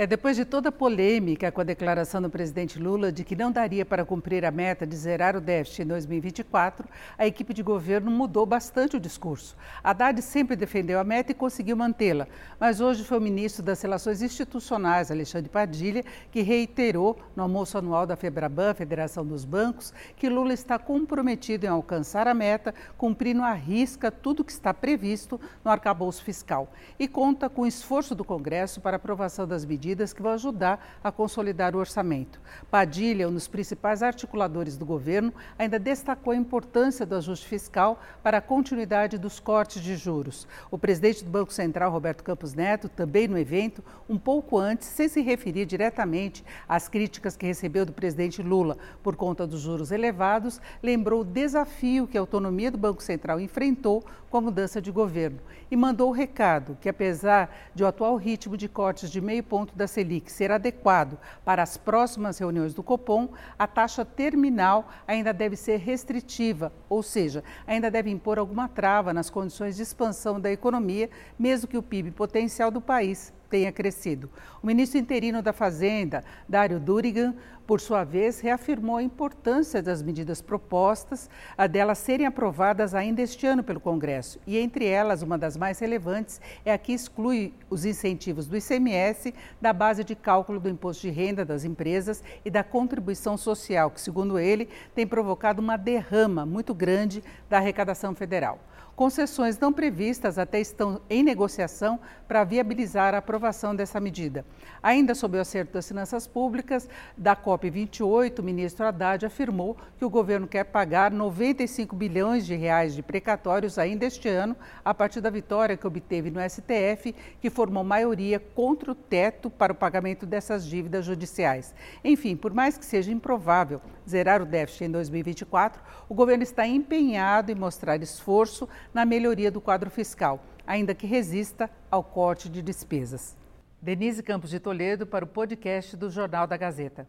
É, depois de toda a polêmica com a declaração do presidente Lula de que não daria para cumprir a meta de zerar o déficit em 2024, a equipe de governo mudou bastante o discurso. Haddad sempre defendeu a meta e conseguiu mantê-la, mas hoje foi o ministro das Relações Institucionais, Alexandre Padilha, que reiterou no almoço anual da FEBRABAN, Federação dos Bancos, que Lula está comprometido em alcançar a meta, cumprindo à risca tudo que está previsto no arcabouço fiscal e conta com o esforço do Congresso para aprovação das medidas medidas que vão ajudar a consolidar o orçamento. Padilha, um dos principais articuladores do governo, ainda destacou a importância do ajuste fiscal para a continuidade dos cortes de juros. O presidente do Banco Central, Roberto Campos Neto, também no evento, um pouco antes, sem se referir diretamente às críticas que recebeu do presidente Lula por conta dos juros elevados, lembrou o desafio que a autonomia do Banco Central enfrentou com a mudança de governo e mandou o recado que, apesar de o atual ritmo de cortes de meio ponto da Selic ser adequado para as próximas reuniões do Copom, a taxa terminal ainda deve ser restritiva, ou seja, ainda deve impor alguma trava nas condições de expansão da economia, mesmo que o PIB potencial do país tenha crescido. O ministro interino da Fazenda, Dário Durigan, por sua vez, reafirmou a importância das medidas propostas, a delas serem aprovadas ainda este ano pelo Congresso. E entre elas, uma das mais relevantes é a que exclui os incentivos do ICMS da base de cálculo do imposto de renda das empresas e da contribuição social, que, segundo ele, tem provocado uma derrama muito grande da arrecadação federal. Concessões não previstas até estão em negociação para viabilizar a aprovação dessa medida. Ainda sob o acerto das finanças públicas, da COP28, o ministro Haddad afirmou que o governo quer pagar 95 bilhões de reais de precatórios ainda este ano, a partir da vitória que obteve no STF, que formou maioria contra o teto para o pagamento dessas dívidas judiciais. Enfim, por mais que seja improvável zerar o déficit em 2024, o governo está empenhado em mostrar esforço na melhoria do quadro fiscal, ainda que resista ao corte de despesas. Denise Campos de Toledo para o podcast do Jornal da Gazeta.